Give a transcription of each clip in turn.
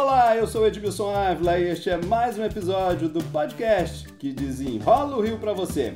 Olá, eu sou Edmilson Ávila e este é mais um episódio do podcast que desenrola o Rio para você.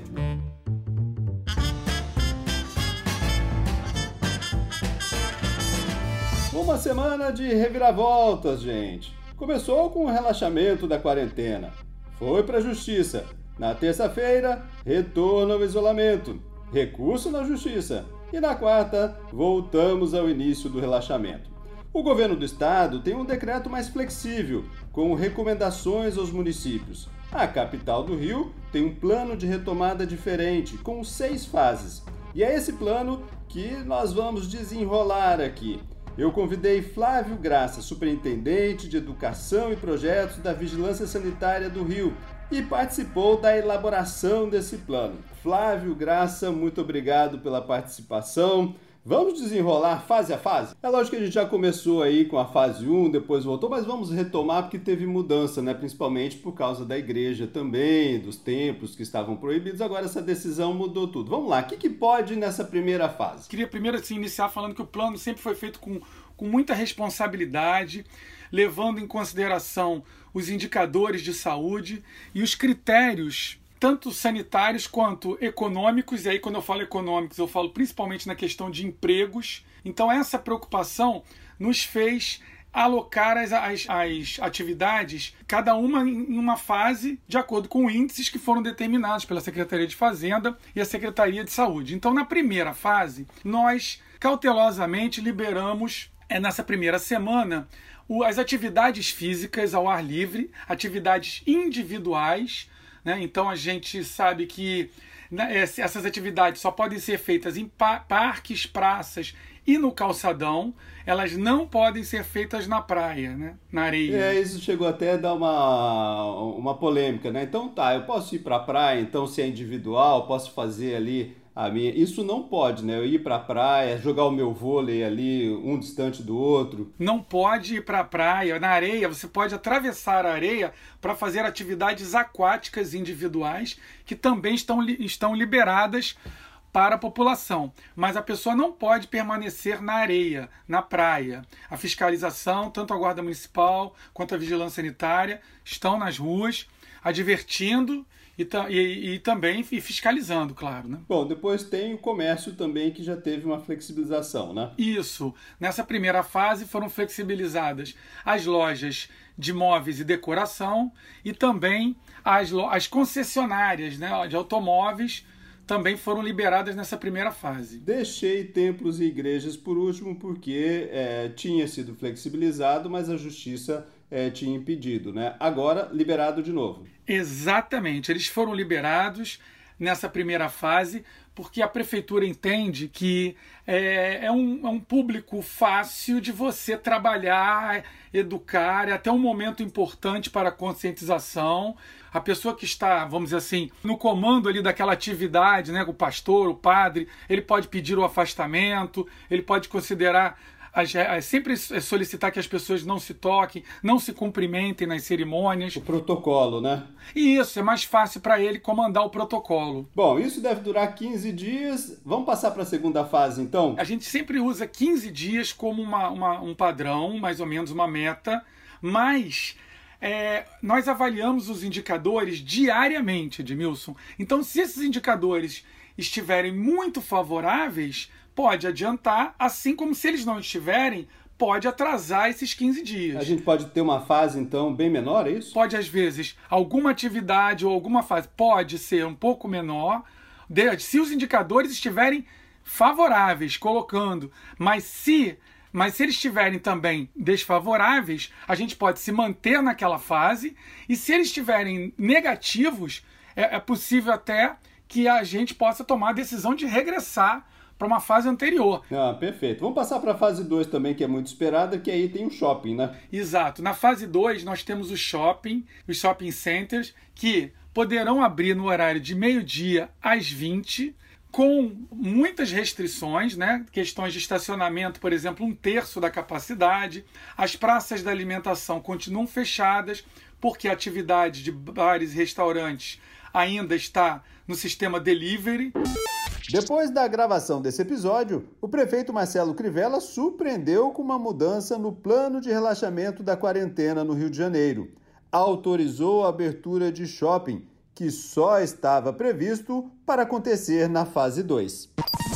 Uma semana de reviravoltas, gente. Começou com o relaxamento da quarentena. Foi para a justiça. Na terça-feira, retorno ao isolamento. Recurso na justiça. E na quarta, voltamos ao início do relaxamento. O governo do estado tem um decreto mais flexível, com recomendações aos municípios. A capital do Rio tem um plano de retomada diferente, com seis fases. E é esse plano que nós vamos desenrolar aqui. Eu convidei Flávio Graça, superintendente de Educação e Projetos da Vigilância Sanitária do Rio, e participou da elaboração desse plano. Flávio Graça, muito obrigado pela participação. Vamos desenrolar fase a fase? É lógico que a gente já começou aí com a fase 1, depois voltou, mas vamos retomar porque teve mudança, né? Principalmente por causa da igreja também, dos templos que estavam proibidos. Agora essa decisão mudou tudo. Vamos lá, o que, que pode nessa primeira fase? Queria primeiro assim, iniciar falando que o plano sempre foi feito com, com muita responsabilidade, levando em consideração os indicadores de saúde e os critérios tanto sanitários quanto econômicos, e aí quando eu falo econômicos, eu falo principalmente na questão de empregos. Então essa preocupação nos fez alocar as, as, as, atividades, cada uma em uma fase, de acordo com índices que foram determinados pela Secretaria de Fazenda e a Secretaria de Saúde. Então, na primeira fase, nós cautelosamente liberamos, é, nessa primeira semana, o, as atividades físicas ao ar livre, atividades individuais, né? Então a gente sabe que né, essas atividades só podem ser feitas em parques, praças e no calçadão. Elas não podem ser feitas na praia, né? na areia. É, isso chegou até a dar uma, uma polêmica, né? Então tá, eu posso ir para a praia, então se é individual, posso fazer ali a minha. Isso não pode, né? Eu ir para a praia, jogar o meu vôlei ali, um distante do outro. Não pode ir para a praia. Na areia, você pode atravessar a areia para fazer atividades aquáticas individuais que também estão, estão liberadas para a população, mas a pessoa não pode permanecer na areia, na praia. A fiscalização, tanto a Guarda Municipal quanto a Vigilância Sanitária, estão nas ruas advertindo e, e, e, também e fiscalizando, claro. Né? Bom, depois tem o comércio também que já teve uma flexibilização, né? Isso. Nessa primeira fase foram flexibilizadas as lojas de móveis e decoração e também as, as concessionárias né, de automóveis também foram liberadas nessa primeira fase. Deixei templos e igrejas por último porque é, tinha sido flexibilizado, mas a justiça é, tinha impedido, né? Agora liberado de novo. Exatamente, eles foram liberados nessa primeira fase porque a prefeitura entende que é, é, um, é um público fácil de você trabalhar, educar, é até um momento importante para a conscientização. A pessoa que está, vamos dizer assim, no comando ali daquela atividade, né, o pastor, o padre, ele pode pedir o afastamento, ele pode considerar sempre solicitar que as pessoas não se toquem, não se cumprimentem nas cerimônias. O protocolo, né? E isso, é mais fácil para ele comandar o protocolo. Bom, isso deve durar 15 dias. Vamos passar para a segunda fase, então? A gente sempre usa 15 dias como uma, uma, um padrão, mais ou menos uma meta, mas. É, nós avaliamos os indicadores diariamente, Edmilson. Então, se esses indicadores estiverem muito favoráveis, pode adiantar, assim como se eles não estiverem, pode atrasar esses 15 dias. A gente pode ter uma fase, então, bem menor, é isso? Pode, às vezes, alguma atividade ou alguma fase pode ser um pouco menor, se os indicadores estiverem favoráveis, colocando, mas se mas se eles estiverem também desfavoráveis, a gente pode se manter naquela fase. E se eles estiverem negativos, é, é possível até que a gente possa tomar a decisão de regressar para uma fase anterior. Ah, perfeito. Vamos passar para a fase 2 também, que é muito esperada, que aí tem o shopping, né? Exato. Na fase 2, nós temos o shopping, os shopping centers, que poderão abrir no horário de meio-dia às 20 com muitas restrições, né? questões de estacionamento, por exemplo, um terço da capacidade. As praças da alimentação continuam fechadas, porque a atividade de bares e restaurantes ainda está no sistema delivery. Depois da gravação desse episódio, o prefeito Marcelo Crivella surpreendeu com uma mudança no plano de relaxamento da quarentena no Rio de Janeiro. Autorizou a abertura de shopping, que só estava previsto para acontecer na fase 2.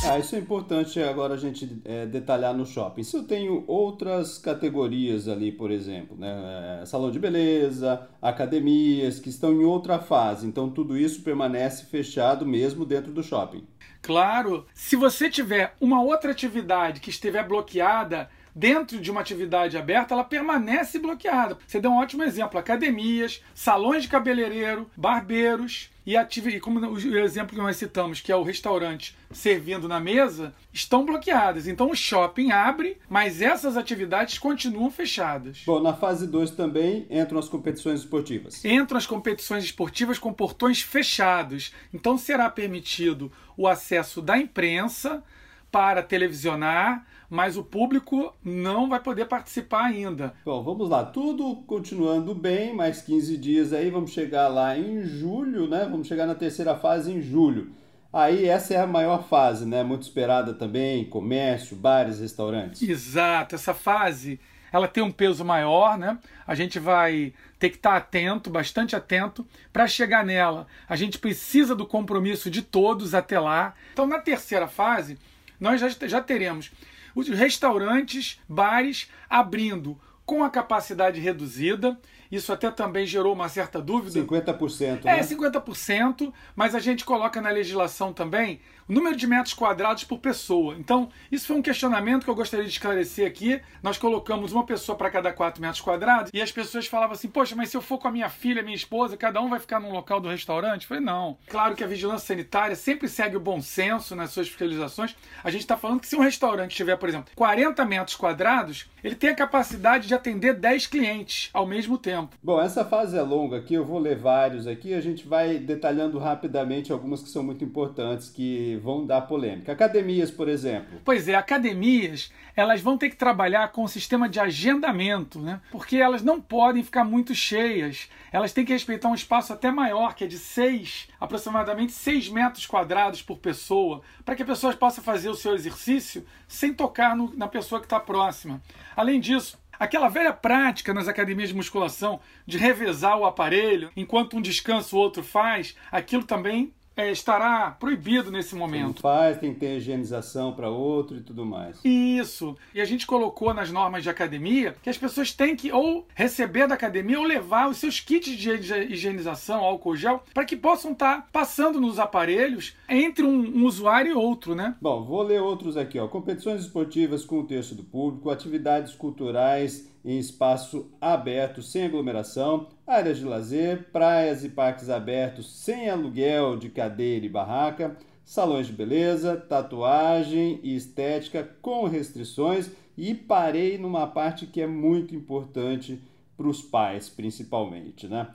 Ah, isso é importante agora a gente é, detalhar no shopping. Se eu tenho outras categorias ali, por exemplo, né? É, salão de beleza, academias que estão em outra fase, então tudo isso permanece fechado mesmo dentro do shopping. Claro, se você tiver uma outra atividade que estiver bloqueada, dentro de uma atividade aberta, ela permanece bloqueada. Você deu um ótimo exemplo: academias, salões de cabeleireiro, barbeiros e, ativ... e como o exemplo que nós citamos, que é o restaurante servindo na mesa, estão bloqueadas. Então o shopping abre, mas essas atividades continuam fechadas. Bom, na fase 2 também entram as competições esportivas. Entram as competições esportivas com portões fechados. Então será permitido o acesso da imprensa para televisionar mas o público não vai poder participar ainda. Bom, vamos lá, tudo continuando bem, mais 15 dias aí, vamos chegar lá em julho, né? Vamos chegar na terceira fase em julho. Aí essa é a maior fase, né? Muito esperada também, comércio, bares, restaurantes. Exato, essa fase ela tem um peso maior, né? A gente vai ter que estar atento, bastante atento, para chegar nela. A gente precisa do compromisso de todos até lá. Então, na terceira fase, nós já, já teremos os restaurantes, bares abrindo com a capacidade reduzida. Isso até também gerou uma certa dúvida. 50%. Né? É, 50%, mas a gente coloca na legislação também o número de metros quadrados por pessoa. Então, isso foi um questionamento que eu gostaria de esclarecer aqui. Nós colocamos uma pessoa para cada 4 metros quadrados e as pessoas falavam assim: Poxa, mas se eu for com a minha filha, minha esposa, cada um vai ficar num local do restaurante? Eu falei: Não. Claro que a vigilância sanitária sempre segue o bom senso nas suas fiscalizações. A gente está falando que se um restaurante tiver, por exemplo, 40 metros quadrados, ele tem a capacidade de atender 10 clientes ao mesmo tempo. Bom, essa fase é longa aqui, eu vou ler vários aqui, a gente vai detalhando rapidamente algumas que são muito importantes que vão dar polêmica. Academias, por exemplo. Pois é, academias, elas vão ter que trabalhar com o sistema de agendamento, né? Porque elas não podem ficar muito cheias. Elas têm que respeitar um espaço até maior, que é de 6, aproximadamente 6 metros quadrados por pessoa, para que a pessoa possa fazer o seu exercício sem tocar no, na pessoa que está próxima. Além disso, Aquela velha prática nas academias de musculação de revezar o aparelho enquanto um descanso o outro faz, aquilo também é, estará proibido nesse momento. Não faz, tem que ter higienização para outro e tudo mais. Isso. E a gente colocou nas normas de academia que as pessoas têm que ou receber da academia ou levar os seus kits de higienização, álcool gel, para que possam estar tá passando nos aparelhos entre um, um, usuário e outro, né? Bom, vou ler outros aqui, ó. Competições esportivas com o terço do público, atividades culturais em espaço aberto sem aglomeração, áreas de lazer, praias e parques abertos sem aluguel de cadeira e barraca, salões de beleza, tatuagem e estética com restrições e parei numa parte que é muito importante para os pais, principalmente, né?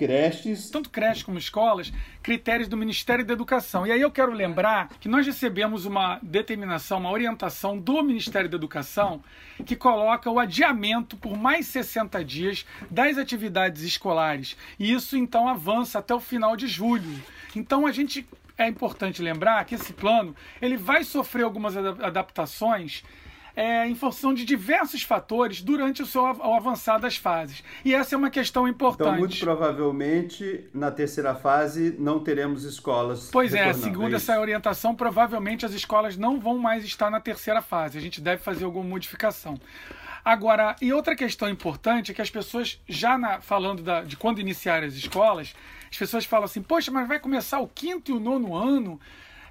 Creches. Tanto creches como escolas, critérios do Ministério da Educação. E aí eu quero lembrar que nós recebemos uma determinação, uma orientação do Ministério da Educação que coloca o adiamento por mais 60 dias das atividades escolares. E isso então avança até o final de julho. Então a gente é importante lembrar que esse plano ele vai sofrer algumas adaptações é, em função de diversos fatores durante o seu o avançar das fases. E essa é uma questão importante. Então, muito provavelmente, na terceira fase, não teremos escolas. Pois é, segundo é essa orientação, provavelmente as escolas não vão mais estar na terceira fase. A gente deve fazer alguma modificação. Agora, e outra questão importante é que as pessoas, já na, falando da, de quando iniciar as escolas, as pessoas falam assim: poxa, mas vai começar o quinto e o nono ano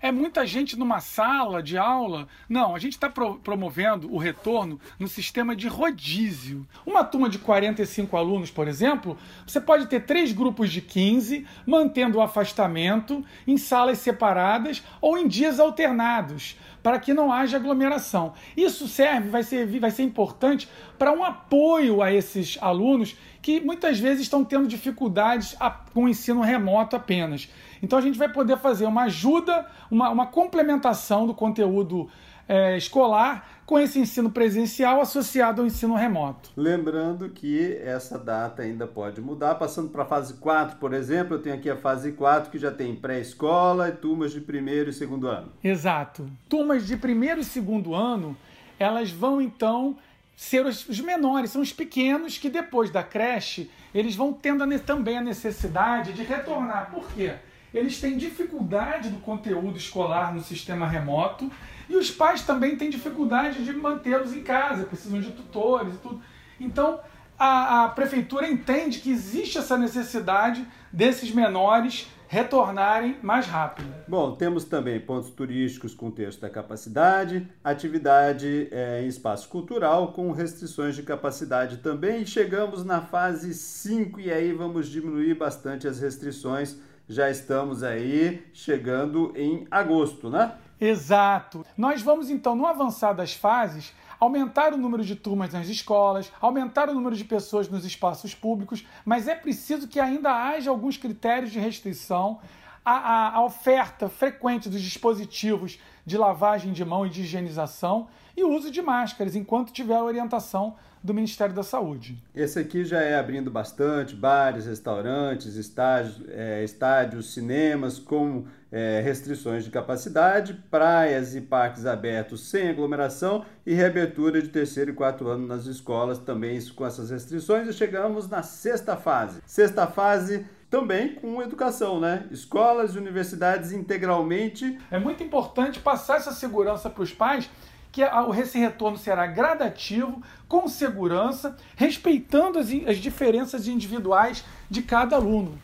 é muita gente numa sala de aula. Não, a gente está pro promovendo o retorno no sistema de rodízio. Uma turma de 45 alunos, por exemplo, você pode ter três grupos de 15, mantendo o afastamento em salas separadas ou em dias alternados para que não haja aglomeração. Isso serve, vai ser, vai ser importante para um apoio a esses alunos que muitas vezes estão tendo dificuldades com o ensino remoto apenas. Então a gente vai poder fazer uma ajuda, uma, uma complementação do conteúdo é, escolar com esse ensino presencial associado ao ensino remoto. Lembrando que essa data ainda pode mudar, passando para a fase 4, por exemplo, eu tenho aqui a fase 4 que já tem pré-escola e turmas de primeiro e segundo ano. Exato. Turmas de primeiro e segundo ano, elas vão então ser os, menores, são os pequenos que depois da creche, eles vão tendo a, também a necessidade de retornar. Por quê? Eles têm dificuldade do conteúdo escolar no sistema remoto e os pais também têm dificuldade de mantê-los em casa, precisam de tutores e tudo. Então, a, a prefeitura entende que existe essa necessidade desses menores retornarem mais rápido. Bom, temos também pontos turísticos com texto da capacidade, atividade é, em espaço cultural com restrições de capacidade também. Chegamos na fase 5 e aí vamos diminuir bastante as restrições. Já estamos aí chegando em agosto, né? Exato. Nós vamos então, no avançar das fases, aumentar o número de turmas nas escolas, aumentar o número de pessoas nos espaços públicos, mas é preciso que ainda haja alguns critérios de restrição. A, a, a oferta frequente dos dispositivos de lavagem de mão e de higienização e o uso de máscaras enquanto tiver a orientação do Ministério da Saúde. Esse aqui já é abrindo bastante bares, restaurantes, estádios, é, estádios cinemas com é, restrições de capacidade, praias e parques abertos sem aglomeração e reabertura de terceiro e quarto ano nas escolas, também com essas restrições. E chegamos na sexta fase. Sexta fase também com educação, né? Escolas e universidades integralmente. É muito importante passar essa segurança para os pais que esse retorno será gradativo, com segurança, respeitando as, as diferenças individuais de cada aluno.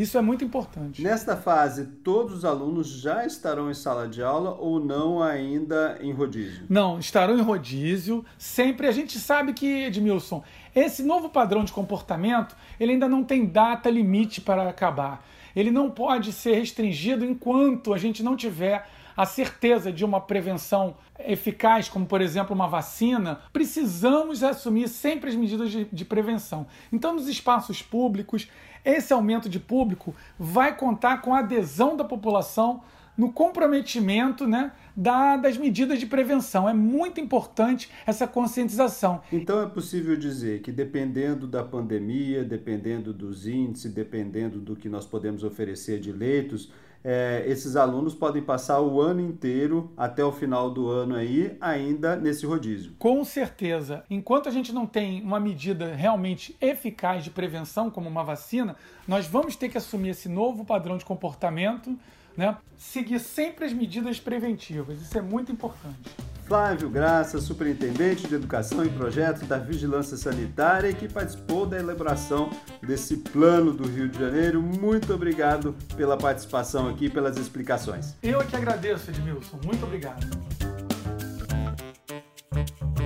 Isso é muito importante. Nesta fase, todos os alunos já estarão em sala de aula ou não ainda em rodízio? Não, estarão em rodízio. Sempre a gente sabe que, Edmilson, esse novo padrão de comportamento, ele ainda não tem data limite para acabar. Ele não pode ser restringido enquanto a gente não tiver a certeza de uma prevenção eficaz, como por exemplo uma vacina, precisamos assumir sempre as medidas de, de, prevenção. Então, nos espaços públicos, esse aumento de público vai contar com a adesão da população no comprometimento né, da, das medidas de prevenção. É muito importante essa conscientização. Então é possível dizer que dependendo da pandemia, dependendo dos índices, dependendo do que nós podemos oferecer de leitos, é, esses alunos podem passar o ano inteiro até o final do ano aí ainda nesse rodízio. Com certeza. Enquanto a gente não tem uma medida realmente eficaz de prevenção, como uma vacina, nós vamos ter que assumir esse novo padrão de comportamento, né? seguir sempre as medidas preventivas. Isso é muito importante. Flávio Graça, superintendente de Educação e Projetos da Vigilância Sanitária, que participou da elaboração desse plano do Rio de Janeiro. Muito obrigado pela participação aqui, pelas explicações. Eu é que agradeço, Edmilson. Muito obrigado.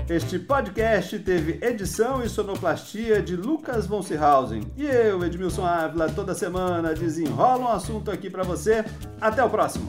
Este podcast teve edição e sonoplastia de Lucas von Seehausen. E eu, Edmilson Ávila, toda semana desenrola um assunto aqui para você. Até o próximo!